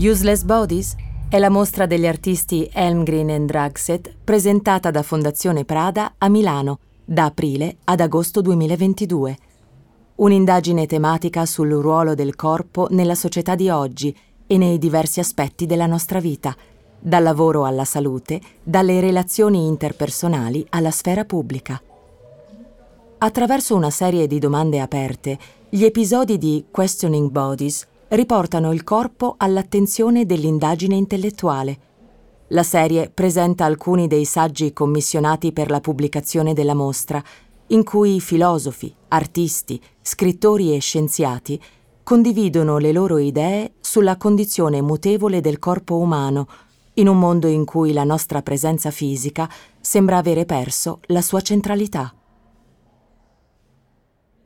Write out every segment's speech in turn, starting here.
Useless Bodies è la mostra degli artisti Elmgreen e Dragset presentata da Fondazione Prada a Milano da aprile ad agosto 2022. Un'indagine tematica sul ruolo del corpo nella società di oggi e nei diversi aspetti della nostra vita, dal lavoro alla salute, dalle relazioni interpersonali alla sfera pubblica. Attraverso una serie di domande aperte, gli episodi di Questioning Bodies riportano il corpo all'attenzione dell'indagine intellettuale. La serie presenta alcuni dei saggi commissionati per la pubblicazione della mostra, in cui filosofi, artisti, scrittori e scienziati condividono le loro idee sulla condizione mutevole del corpo umano, in un mondo in cui la nostra presenza fisica sembra avere perso la sua centralità.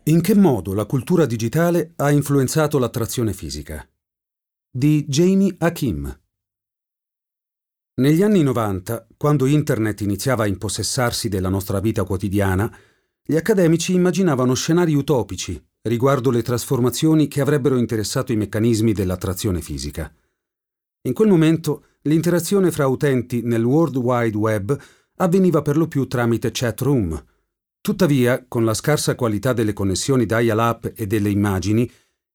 In che modo la cultura digitale ha influenzato l'attrazione fisica? Di Jamie Hakim. Negli anni 90, quando Internet iniziava a impossessarsi della nostra vita quotidiana, gli accademici immaginavano scenari utopici riguardo le trasformazioni che avrebbero interessato i meccanismi dell'attrazione fisica. In quel momento l'interazione fra utenti nel World Wide Web avveniva per lo più tramite chat room, Tuttavia, con la scarsa qualità delle connessioni dial-up e delle immagini,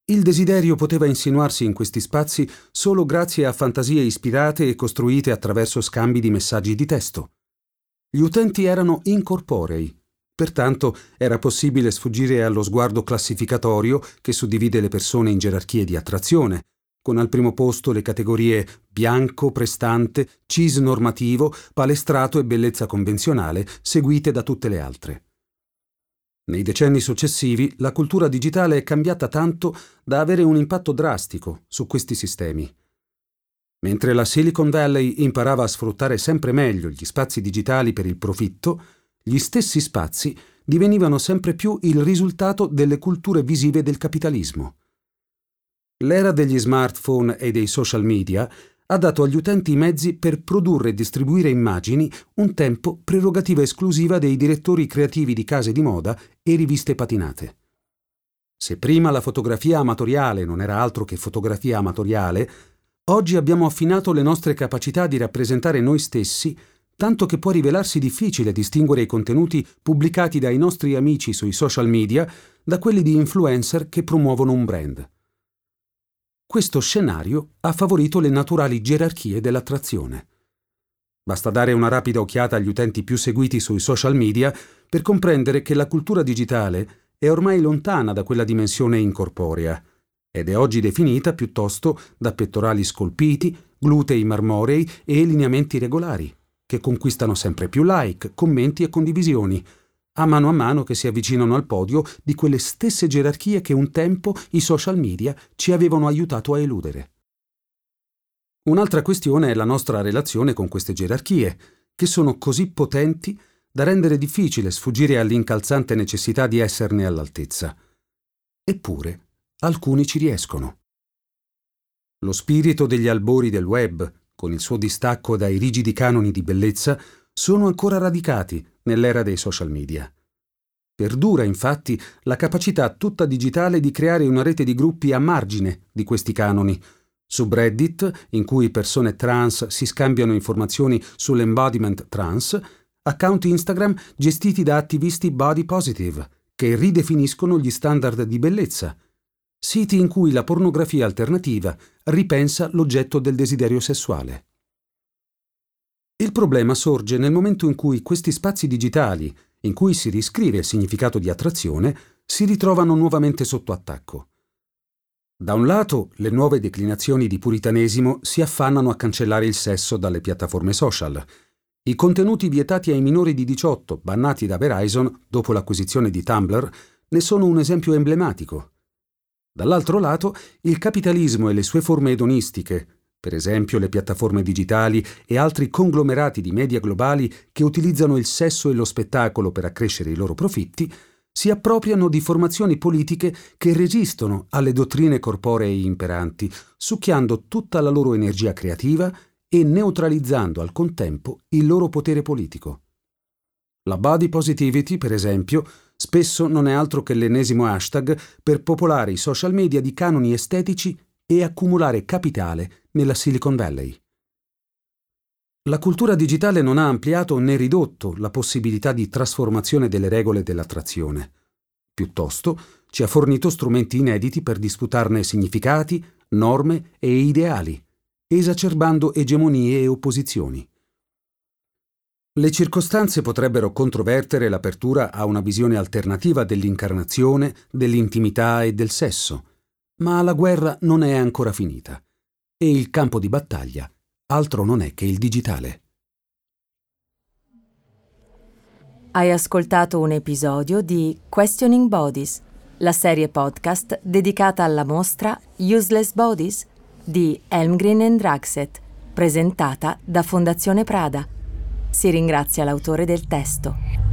il desiderio poteva insinuarsi in questi spazi solo grazie a fantasie ispirate e costruite attraverso scambi di messaggi di testo. Gli utenti erano incorporei, pertanto era possibile sfuggire allo sguardo classificatorio che suddivide le persone in gerarchie di attrazione, con al primo posto le categorie bianco, prestante, cis normativo, palestrato e bellezza convenzionale, seguite da tutte le altre. Nei decenni successivi la cultura digitale è cambiata tanto da avere un impatto drastico su questi sistemi. Mentre la Silicon Valley imparava a sfruttare sempre meglio gli spazi digitali per il profitto, gli stessi spazi divenivano sempre più il risultato delle culture visive del capitalismo. L'era degli smartphone e dei social media ha dato agli utenti i mezzi per produrre e distribuire immagini, un tempo prerogativa esclusiva dei direttori creativi di case di moda e riviste patinate. Se prima la fotografia amatoriale non era altro che fotografia amatoriale, oggi abbiamo affinato le nostre capacità di rappresentare noi stessi, tanto che può rivelarsi difficile distinguere i contenuti pubblicati dai nostri amici sui social media da quelli di influencer che promuovono un brand. Questo scenario ha favorito le naturali gerarchie dell'attrazione. Basta dare una rapida occhiata agli utenti più seguiti sui social media per comprendere che la cultura digitale è ormai lontana da quella dimensione incorporea ed è oggi definita piuttosto da pettorali scolpiti, glutei marmorei e lineamenti regolari, che conquistano sempre più like, commenti e condivisioni, a mano a mano che si avvicinano al podio di quelle stesse gerarchie che un tempo i social media ci avevano aiutato a eludere. Un'altra questione è la nostra relazione con queste gerarchie, che sono così potenti da rendere difficile sfuggire all'incalzante necessità di esserne all'altezza. Eppure, alcuni ci riescono. Lo spirito degli albori del web, con il suo distacco dai rigidi canoni di bellezza, sono ancora radicati nell'era dei social media. Perdura infatti la capacità tutta digitale di creare una rete di gruppi a margine di questi canoni, subreddit in cui persone trans si scambiano informazioni sull'embodiment trans, account Instagram gestiti da attivisti body positive che ridefiniscono gli standard di bellezza, siti in cui la pornografia alternativa ripensa l'oggetto del desiderio sessuale. Il problema sorge nel momento in cui questi spazi digitali, in cui si riscrive il significato di attrazione, si ritrovano nuovamente sotto attacco. Da un lato, le nuove declinazioni di puritanesimo si affannano a cancellare il sesso dalle piattaforme social. I contenuti vietati ai minori di 18, bannati da Verizon dopo l'acquisizione di Tumblr, ne sono un esempio emblematico. Dall'altro lato, il capitalismo e le sue forme edonistiche, per esempio le piattaforme digitali e altri conglomerati di media globali che utilizzano il sesso e lo spettacolo per accrescere i loro profitti, si appropriano di formazioni politiche che resistono alle dottrine corporee imperanti, succhiando tutta la loro energia creativa e neutralizzando al contempo il loro potere politico. La body positivity, per esempio, spesso non è altro che l'ennesimo hashtag per popolare i social media di canoni estetici e accumulare capitale nella Silicon Valley. La cultura digitale non ha ampliato né ridotto la possibilità di trasformazione delle regole dell'attrazione. Piuttosto, ci ha fornito strumenti inediti per disputarne significati, norme e ideali, esacerbando egemonie e opposizioni. Le circostanze potrebbero controvertere l'apertura a una visione alternativa dell'incarnazione, dell'intimità e del sesso, ma la guerra non è ancora finita e il campo di battaglia altro non è che il digitale. Hai ascoltato un episodio di Questioning Bodies, la serie podcast dedicata alla mostra Useless Bodies di Elmgren and Draxet, presentata da Fondazione Prada. Si ringrazia l'autore del testo.